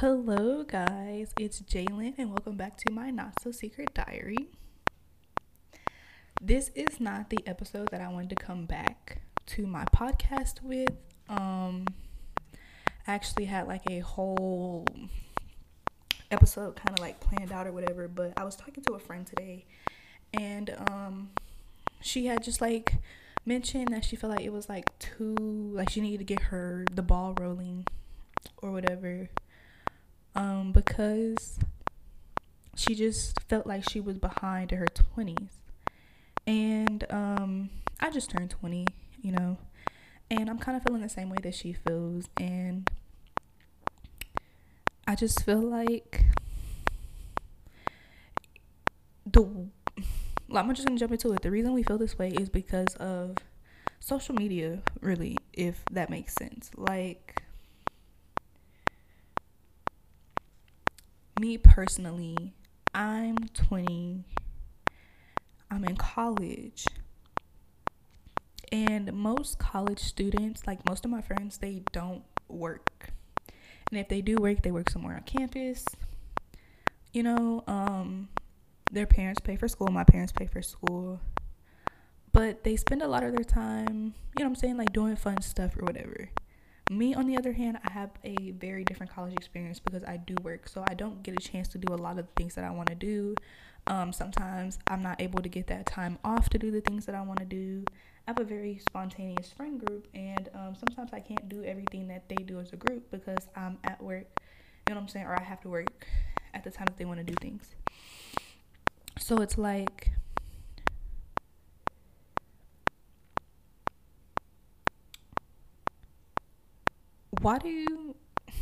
Hello, guys. It's Jaylynn, and welcome back to my not so secret diary. This is not the episode that I wanted to come back to my podcast with. Um, I actually had like a whole episode kind of like planned out or whatever, but I was talking to a friend today, and um, she had just like mentioned that she felt like it was like too like she needed to get her the ball rolling or whatever um, because she just felt like she was behind in her 20s. And um, I just turned 20, you know, and I'm kind of feeling the same way that she feels. And I just feel like the. I'm just gonna jump into it. The reason we feel this way is because of social media, really, if that makes sense. Like, me personally, I'm 20. I'm in college. And most college students, like most of my friends, they don't work. And if they do work, they work somewhere on campus. You know, um their parents pay for school, my parents pay for school. But they spend a lot of their time, you know I'm saying, like doing fun stuff or whatever. Me, on the other hand, I have a very different college experience because I do work, so I don't get a chance to do a lot of the things that I want to do. Um, sometimes I'm not able to get that time off to do the things that I want to do. I have a very spontaneous friend group, and um, sometimes I can't do everything that they do as a group because I'm at work, you know what I'm saying, or I have to work at the time that they want to do things. So it's like why do you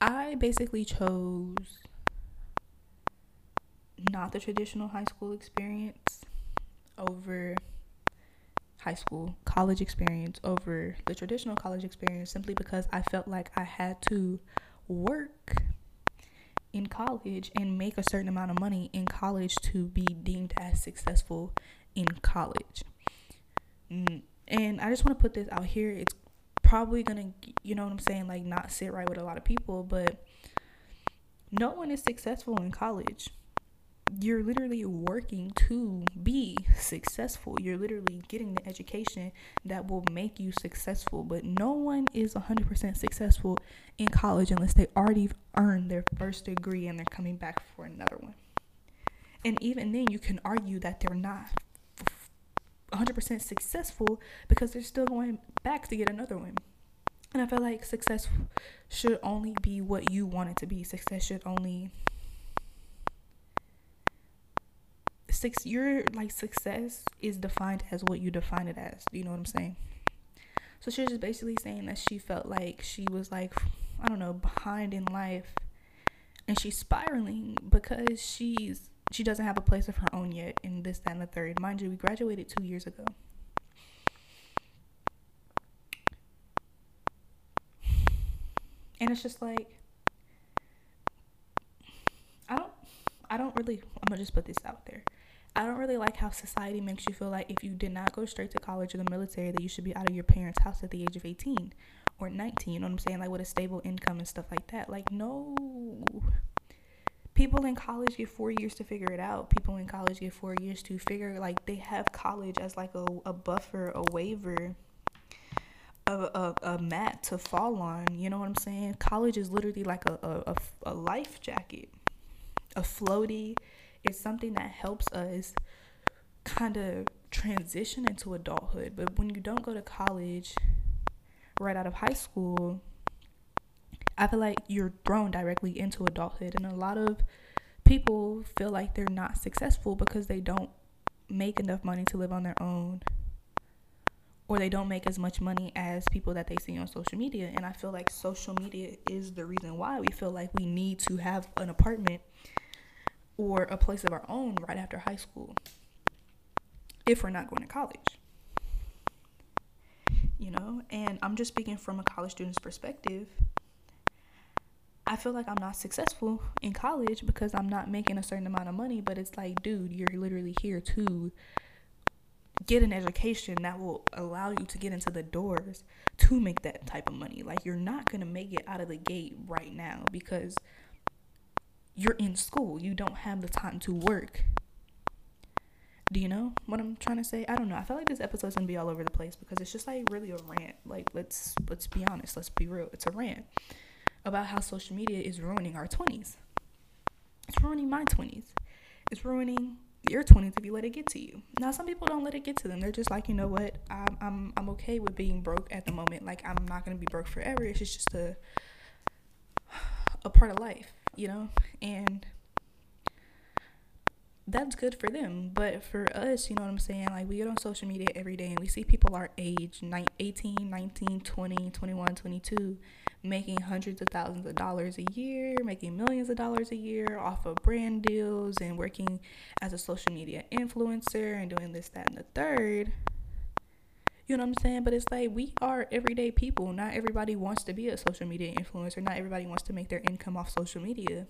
I basically chose not the traditional high school experience over high school college experience over the traditional college experience simply because I felt like I had to work in college and make a certain amount of money in college to be deemed as successful in college. Mm, and I just want to put this out here. It's probably gonna, you know what I'm saying, like not sit right with a lot of people, but no one is successful in college. You're literally working to be successful. You're literally getting the education that will make you successful. But no one is 100% successful in college unless they already earned their first degree and they're coming back for another one. And even then, you can argue that they're not 100% successful because they're still going back to get another one. And I feel like success should only be what you want it to be. Success should only six your like success is defined as what you define it as. You know what I'm saying? So she was just basically saying that she felt like she was like I don't know, behind in life and she's spiraling because she's she doesn't have a place of her own yet in this, that, and the third. Mind you, we graduated two years ago. And it's just like I don't I don't really I'm gonna just put this out there. I don't really like how society makes you feel like if you did not go straight to college or the military that you should be out of your parents' house at the age of 18 or 19, you know what I'm saying? Like with a stable income and stuff like that. Like no people in college get four years to figure it out. People in college get four years to figure like they have college as like a, a buffer, a waiver, a, a, a mat to fall on. You know what I'm saying? College is literally like a, a, a life jacket, a floaty. It's something that helps us kind of transition into adulthood. But when you don't go to college right out of high school, I feel like you're thrown directly into adulthood, and a lot of people feel like they're not successful because they don't make enough money to live on their own or they don't make as much money as people that they see on social media. And I feel like social media is the reason why we feel like we need to have an apartment or a place of our own right after high school if we're not going to college. You know, and I'm just speaking from a college student's perspective I feel like I'm not successful in college because I'm not making a certain amount of money, but it's like, dude, you're literally here to get an education that will allow you to get into the doors to make that type of money. Like you're not going to make it out of the gate right now because you're in school. You don't have the time to work. Do you know what I'm trying to say? I don't know. I feel like this episode's gonna be all over the place because it's just like really a rant. Like let's let's be honest, let's be real. It's a rant about how social media is ruining our twenties. It's ruining my twenties. It's ruining your 20s if you let it get to you. Now, some people don't let it get to them. They're just like, you know what? I'm I'm I'm okay with being broke at the moment. Like I'm not gonna be broke forever. It's just just a a part of life, you know. And that's good for them. But for us, you know what I'm saying? Like, we get on social media every day and we see people our age 18, 19, 20, 21, 22 making hundreds of thousands of dollars a year, making millions of dollars a year off of brand deals and working as a social media influencer and doing this, that, and the third. You know what I'm saying? But it's like we are everyday people. Not everybody wants to be a social media influencer. Not everybody wants to make their income off social media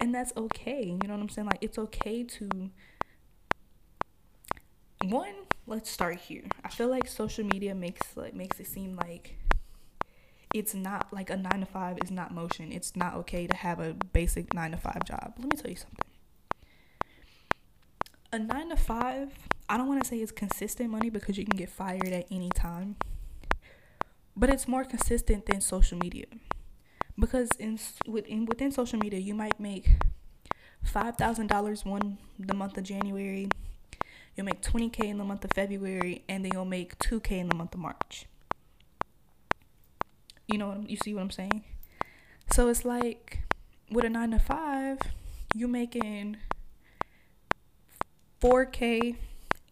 and that's okay you know what i'm saying like it's okay to one let's start here i feel like social media makes like makes it seem like it's not like a nine to five is not motion. It's not okay to have a basic nine to five job. Let me tell you something. A nine to five i don't want to say it's consistent money because you can get fired at any time but it's more consistent than social media. Because in within within social media you might make five thousand dollars one the month of January, you'll make twenty k in the month of February, and then you'll make two k in the month of March. You know, you see what I'm saying? So it's like with a nine to five, you're making four k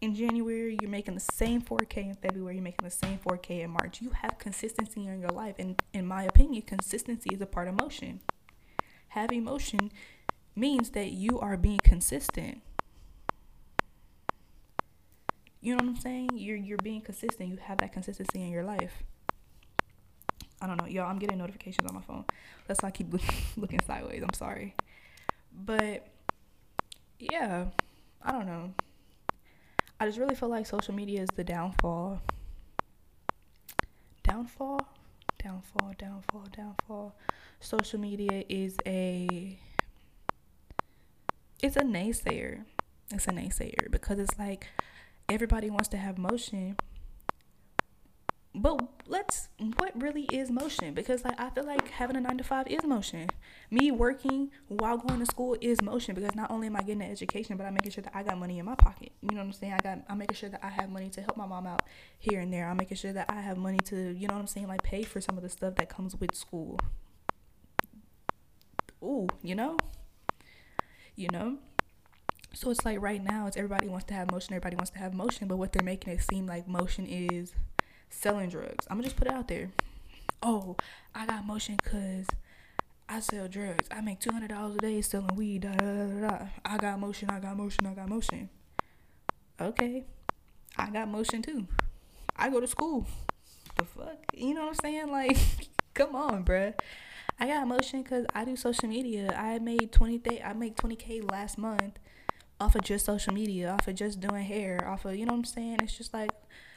in January, you're making the same 4K in February, you're making the same 4K in March. You have consistency in your life. And in my opinion, consistency is a part of motion. Having motion means that you are being consistent. You know what I'm saying? You're you're being consistent. You have that consistency in your life. I don't know, y'all. I'm getting notifications on my phone. Let's not keep looking sideways. I'm sorry, but yeah, I don't know. I just really feel like social media is the downfall. Downfall? Downfall, downfall, downfall. Social media is a it's a naysayer. It's a naysayer because it's like everybody wants to have motion but let's what really is motion? Because like i feel like having a nine to five is motion. Me working while going to school is motion because not only am i getting an education but i'm making sure that i got money in my pocket. You know what i'm saying? I got i'm making sure that i have money to help my mom out here and there. I'm making sure that i have money to you know what i'm saying like pay for some of the stuff that comes with school. Ooh you know? You know? So it's like right now it's everybody wants to have motion everybody wants to have motion but what they're making it seem like motion is selling drugs. I'm gonna just put it out there. Oh, I got motion because I sell drugs. I make two hundred dollars a day selling weed. Da, da, da, da. I got motion. I got motion. I got motion. Okay, I got motion too. I go to school. The fuck, you know what I'm saying? Like, come on, bruh. I got motion because I do social media. I made twenty. Th- I make twenty k last month off of just social media, off of just doing hair, off of you know what I'm saying. It's just like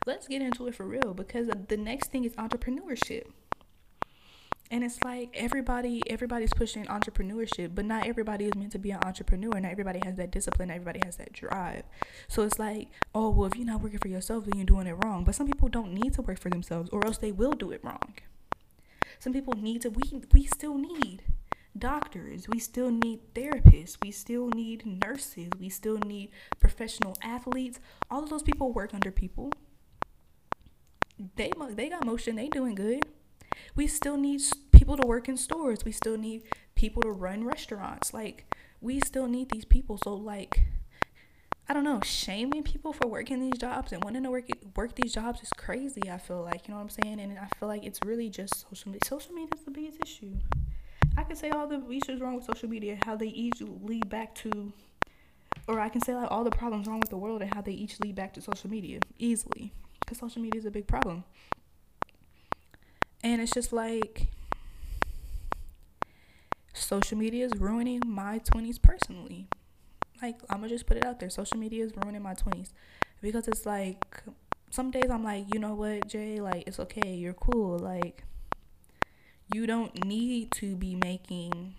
let's get into it for real because the next thing is entrepreneurship. And it's like everybody everybody's pushing entrepreneurship, but not everybody is meant to be an entrepreneur. Not everybody has that discipline, everybody has that drive. So it's like, oh well if you're not working for yourself, then you're doing it wrong. But some people don't need to work for themselves or else they will do it wrong. Some people need to we we still need doctors, we still need therapists, we still need nurses, we still need professional athletes. All of those people work under people they they got motion. They doing good. We still need people to work in stores. We still need people to run restaurants. Like we still need these people. So like I don't know, shaming people for working these jobs and wanting to work work these jobs is crazy. I feel like you know what I'm saying, and I feel like it's really just social media. Social media is the biggest issue. I can say all the issues wrong with social media, how they each lead back to, or I can say like all the problems wrong with the world and how they each lead back to social media easily because social media is a big problem. And it's just like social media is ruining my 20s personally. Like, I'm gonna just put it out there social media is ruining my 20s. because it's like some days I'm like, you know what, Jay, like it's okay, you're cool. Like you don't need to be making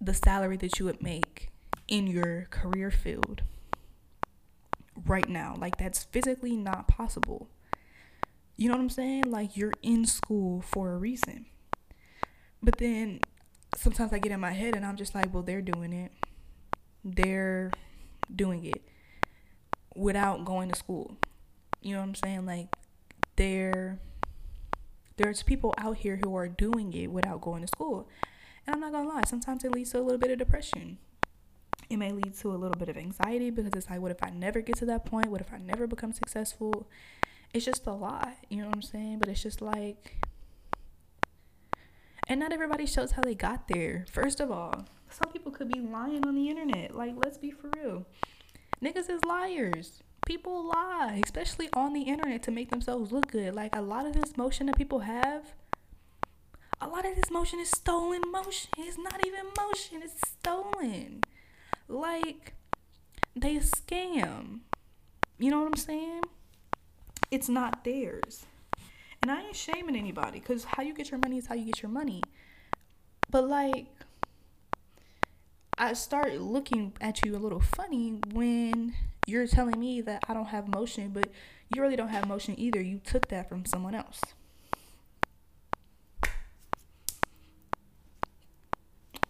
the salary that you would make in your career field right now. Like that's physically not possible. You know what I'm saying? Like you're in school for a reason. But then sometimes I get in my head and I'm just like, well, they're doing it. They're doing it without going to school. You know what I'm saying? Like there there's people out here who are doing it without going to school. And I'm not gonna lie, sometimes it leads to a little bit of depression. It may lead to a little bit of anxiety because it's like, what if I never get to that point? What if I never become successful? It's just a lot, you know what I'm saying? But it's just like, and not everybody shows how they got there. First of all, some people could be lying on the internet. Like, let's be for real. Niggas is liars. People lie, especially on the internet to make themselves look good. Like, a lot of this motion that people have, a lot of this motion is stolen motion. It's not even motion, it's stolen. Like, they scam. You know what I'm saying? It's not theirs. And I ain't shaming anybody because how you get your money is how you get your money. But, like, I start looking at you a little funny when you're telling me that I don't have motion, but you really don't have motion either. You took that from someone else.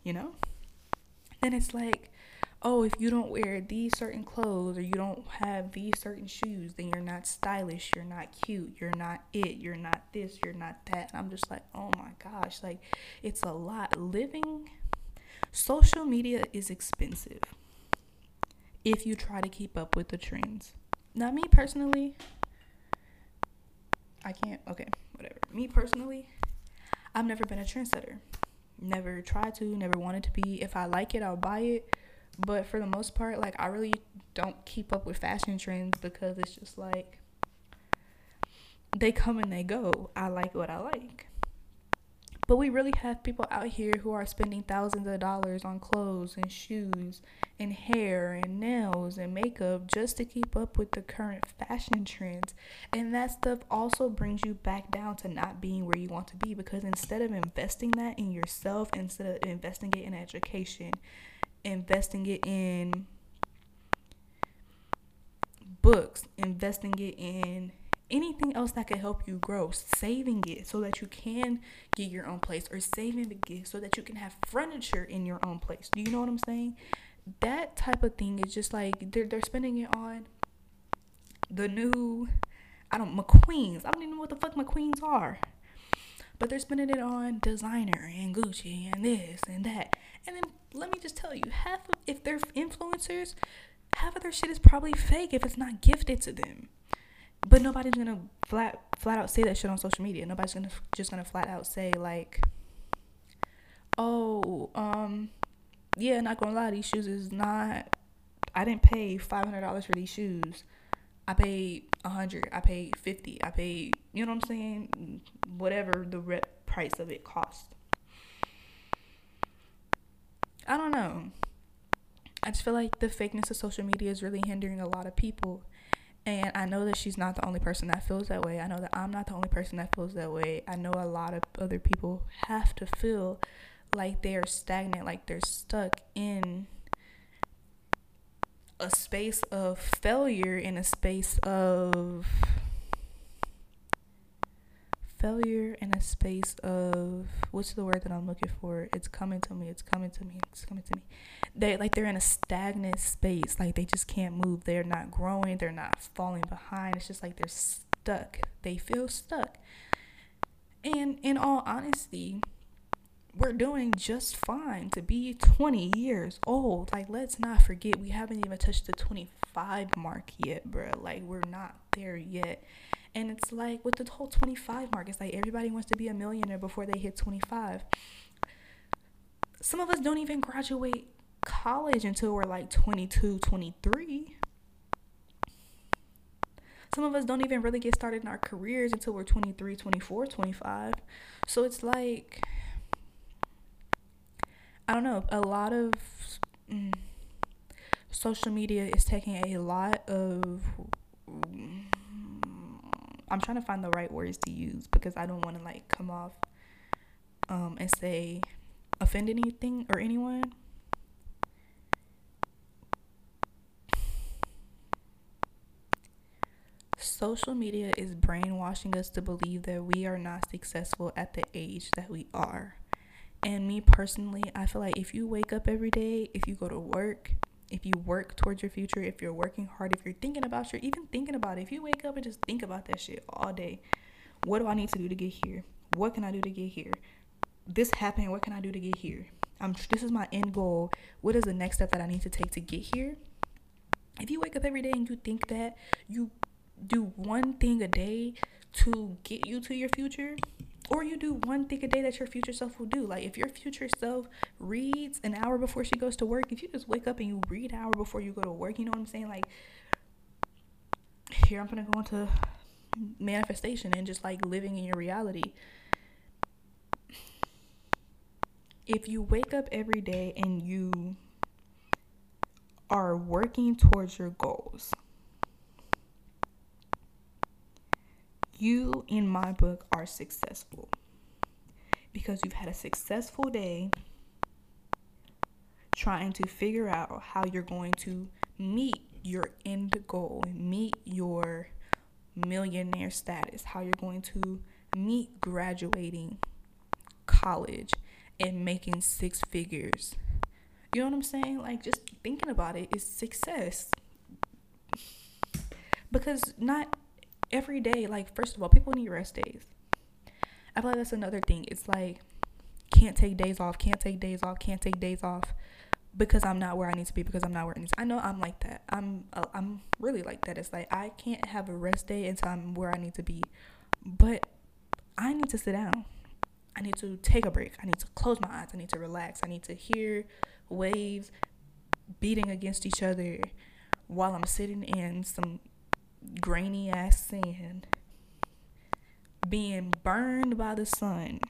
You know? Then it's like, oh, if you don't wear these certain clothes or you don't have these certain shoes, then you're not stylish, you're not cute, you're not it, you're not this, you're not that. And I'm just like, oh my gosh, like it's a lot. Living Social media is expensive if you try to keep up with the trends. Not me personally, I can't, okay, whatever. Me personally, I've never been a trendsetter. Never tried to, never wanted to be. If I like it, I'll buy it. But for the most part, like, I really don't keep up with fashion trends because it's just like they come and they go. I like what I like. But we really have people out here who are spending thousands of dollars on clothes and shoes and hair and nails and makeup just to keep up with the current fashion trends. And that stuff also brings you back down to not being where you want to be because instead of investing that in yourself, instead of investing it in education, investing it in books, investing it in anything else that can help you grow, saving it so that you can get your own place or saving the gift so that you can have furniture in your own place. Do you know what I'm saying? That type of thing is just like they're, they're spending it on the new, I don't, McQueens. I don't even know what the fuck McQueens are. But they're spending it on designer and Gucci and this and that. And then let me just tell you, half of, if they're influencers, half of their shit is probably fake if it's not gifted to them. But nobody's gonna flat flat out say that shit on social media. Nobody's gonna just gonna flat out say like, oh, um, yeah, not gonna lie, these shoes is not. I didn't pay five hundred dollars for these shoes. I paid a hundred. I paid fifty. I paid. You know what I'm saying? Whatever the rep price of it cost. I don't know. I just feel like the fakeness of social media is really hindering a lot of people and I know that she's not the only person that feels that way. I know that I'm not the only person that feels that way. I know a lot of other people have to feel like they're stagnant, like they're stuck in a space of failure, in a space of failure in a space of what's the word that I'm looking for? It's coming to me. It's coming to me. It's coming to me. They like they're in a stagnant space. Like they just can't move. They're not growing. They're not falling behind. It's just like they're stuck. They feel stuck. And in all honesty, we're doing just fine to be 20 years old. Like, let's not forget, we haven't even touched the 25 mark yet, bro. Like, we're not there yet. And it's like with the whole 25 mark, it's like everybody wants to be a millionaire before they hit 25. Some of us don't even graduate college until we're like 22, 23. Some of us don't even really get started in our careers until we're 23, 24, 25. So it's like, I don't know, a lot of. Mm, social media is taking a lot of I'm trying to find the right words to use because I don't want to like come off um, and say offend anything or anyone. Social media is brainwashing us to believe that we are not successful at the age that we are. And me personally, I feel like if you wake up every day, if you go to work, if you work towards your future, if you're working hard, if you're thinking about your even thinking about it, if you wake up and just think about that shit all day, what do I need to do to get here? What can I do to get here? This happened, what can I do to get here? I'm this is my end goal. What is the next step that I need to take to get here? If you wake up every day and you think that you do one thing a day to get you to your future, or you do one thing a day that your future self will do. Like if your future self reads an hour before she goes to work, if you just wake up and you read an hour before you go to work, you know what I'm saying? Like here I'm gonna go into manifestation and just like living in your reality. If you wake up every day and you are working towards your goals, you, in my book, are successful because you've had a successful day trying to figure out how you're going to meet your end goal, meet your millionaire status, how you're going to meet graduating college and making six figures. You know what I'm saying? Like, just thinking about it is success. Because not every day, like, first of all, people need rest days. I feel like that's another thing. It's like, can't take days off, can't take days off, can't take days off because I'm not where I need to be because I'm not where I need to. I know I'm like that. I'm uh, I'm really like that. It's like I can't have a rest day until I'm where I need to be. But I need to sit down. I need to take a break. I need to close my eyes. I need to relax. I need to hear waves beating against each other while I'm sitting in some grainy ass sand, being burned by the sun.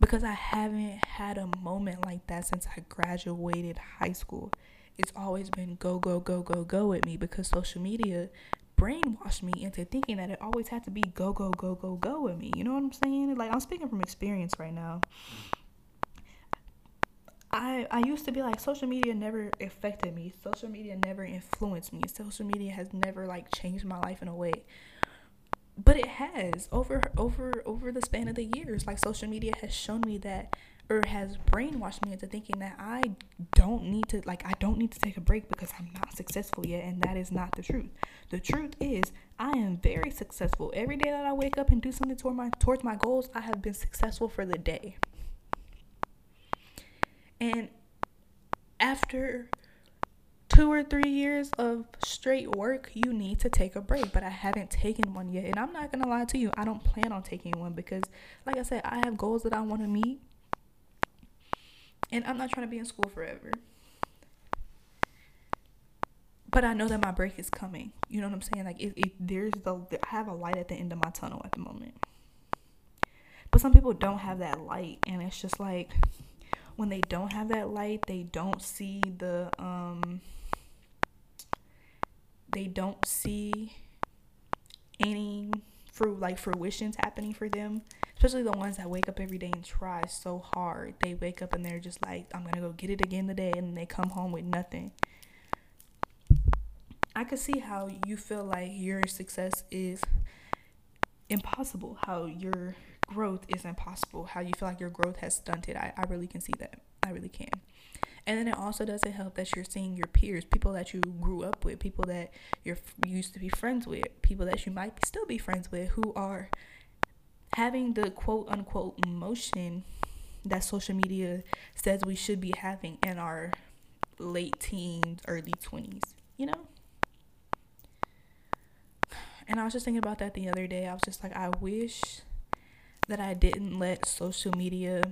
Because I haven't had a moment like that since I graduated high school. It's always been go, go, go, go, go with me because social media brainwashed me into thinking that it always had to be go, go, go, go, go with me. You know what I'm saying? Like, I'm speaking from experience right now. I I used to be like social media never affected me. Social media never influenced me. Social media has never like changed my life in a way. But it has over over over the span of the years. Like social media has shown me that or has brainwashed me into thinking that I don't need to like I don't need to take a break because I'm not successful yet and that is not the truth. The truth is I am very successful. Every day that I wake up and do something toward my towards my goals, I have been successful for the day. And after two or three years of straight work, you need to take a break. But I haven't taken one yet. And I'm not going to lie to you, I don't plan on taking one because, like I said, I have goals that I want to meet. And I'm not trying to be in school forever. But I know that my break is coming. You know what I'm saying? Like, if, if there's the, I have a light at the end of my tunnel at the moment. But some people don't have that light. And it's just like, when they don't have that light, they don't see the um they don't see any fruit like fruitions happening for them. Especially the ones that wake up every day and try so hard. They wake up and they're just like, I'm gonna go get it again today and they come home with nothing. I could see how you feel like your success is impossible, how your growth is impossible, how you feel like your growth has stunted. I, I really can see that. I really can. And then it also doesn't help that you're seeing your peers, people that you grew up with, people that you're you used to be friends with, people that you might still be friends with who are having the quote unquote emotion that social media says we should be having in our late teens, early 20s, you know? And I was just thinking about that the other day. I was just like, I wish that I didn't let social media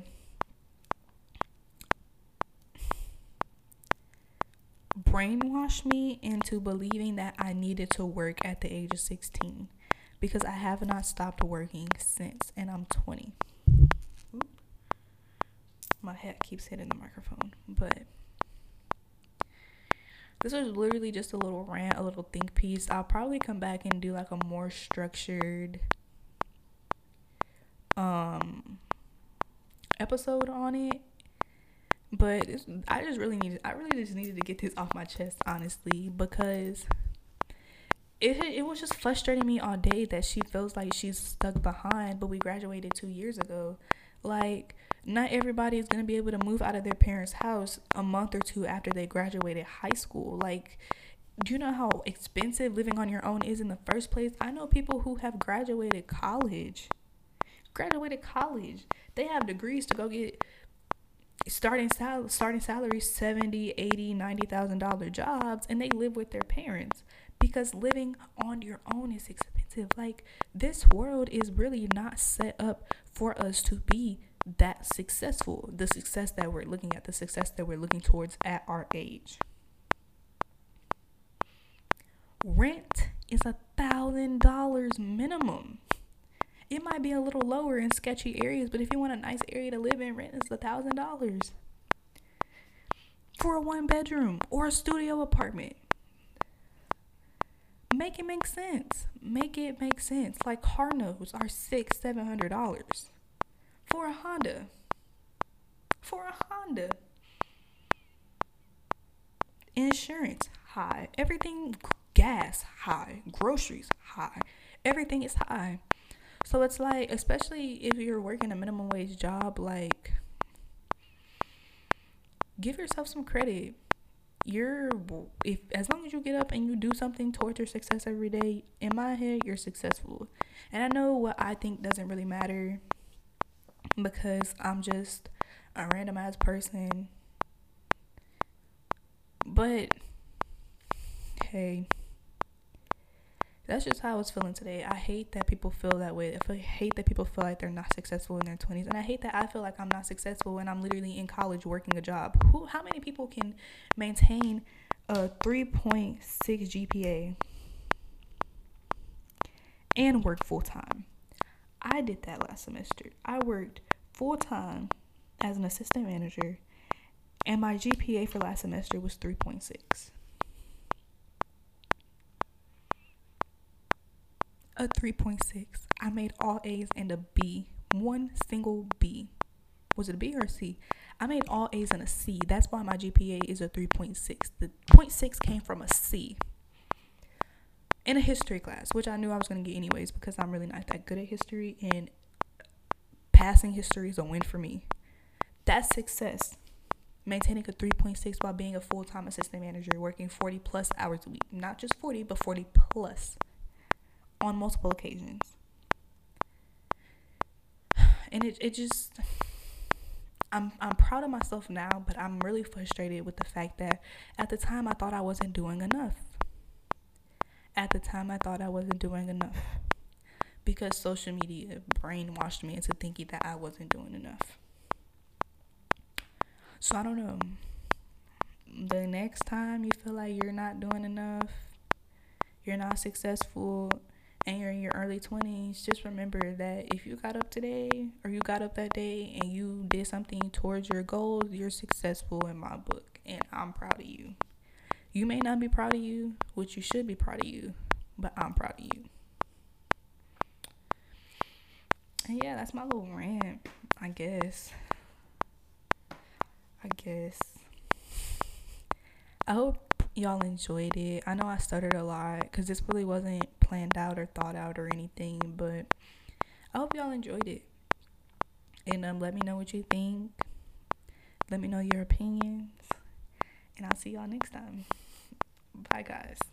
brainwash me into believing that I needed to work at the age of 16 because I have not stopped working since and I'm 20. My head keeps hitting the microphone, but this was literally just a little rant, a little think piece. I'll probably come back and do like a more structured um episode on it. But I just really needed I really just needed to get this off my chest honestly because it it was just frustrating me all day that she feels like she's stuck behind, but we graduated 2 years ago. Like not everybody is going to be able to move out of their parents' house a month or two after they graduated high school. Like, do you know how expensive living on your own is in the first place? I know people who have graduated college. Graduated college. They have degrees to go get starting sal- starting salary 70 80 90,000 dollar jobs and they live with their parents because living on your own is expensive like this world is really not set up for us to be that successful, the success that we're looking at, the success that we're looking towards at our age. Rent is a thousand dollars minimum. It might be a little lower in sketchy areas, but if you want a nice area to live in, rent is a thousand dollars for a one bedroom or a studio apartment. Make it make sense. Make it make sense. Like car notes are six, seven hundred dollars for a Honda. For a Honda. Insurance high. Everything gas high. Groceries high. Everything is high. So it's like, especially if you're working a minimum wage job, like, give yourself some credit. You're, if as long as you get up and you do something towards your success every day, in my head, you're successful. And I know what I think doesn't really matter because I'm just a randomized person. But hey, that's just how I was feeling today. I hate that people feel that way. I hate that people feel like they're not successful in their 20s. And I hate that I feel like I'm not successful when I'm literally in college working a job. Who how many people can maintain a 3.6 GPA and work full time? I did that last semester. I worked full time as an assistant manager, and my GPA for last semester was 3.6. A 3.6. I made all A's and a B. One single B. Was it a B or a C? I made all A's and a C. That's why my GPA is a 3.6. The 0.6 came from a C in a history class, which I knew I was going to get anyways because I'm really not that good at history and passing history is a win for me. That's success. Maintaining a 3.6 while being a full time assistant manager, working 40 plus hours a week. Not just 40, but 40 plus on multiple occasions. And it, it just. I'm I'm proud of myself now, but I'm really frustrated with the fact that at the time I thought I wasn't doing enough. At the time I thought I wasn't doing enough because social media brainwashed me into thinking that I wasn't doing enough. So I don't know. The next time you feel like you're not doing enough, you're not successful, and you're in your early 20s, just remember that if you got up today or you got up that day and you did something towards your goals, you're successful in my book, and I'm proud of you. You may not be proud of you, which you should be proud of you, but I'm proud of you. And yeah, that's my little rant, I guess. I guess. I hope y'all enjoyed it. I know I stuttered a lot because this really wasn't planned out or thought out or anything, but I hope y'all enjoyed it. And um, let me know what you think. Let me know your opinions. And I'll see y'all next time. Bye, guys.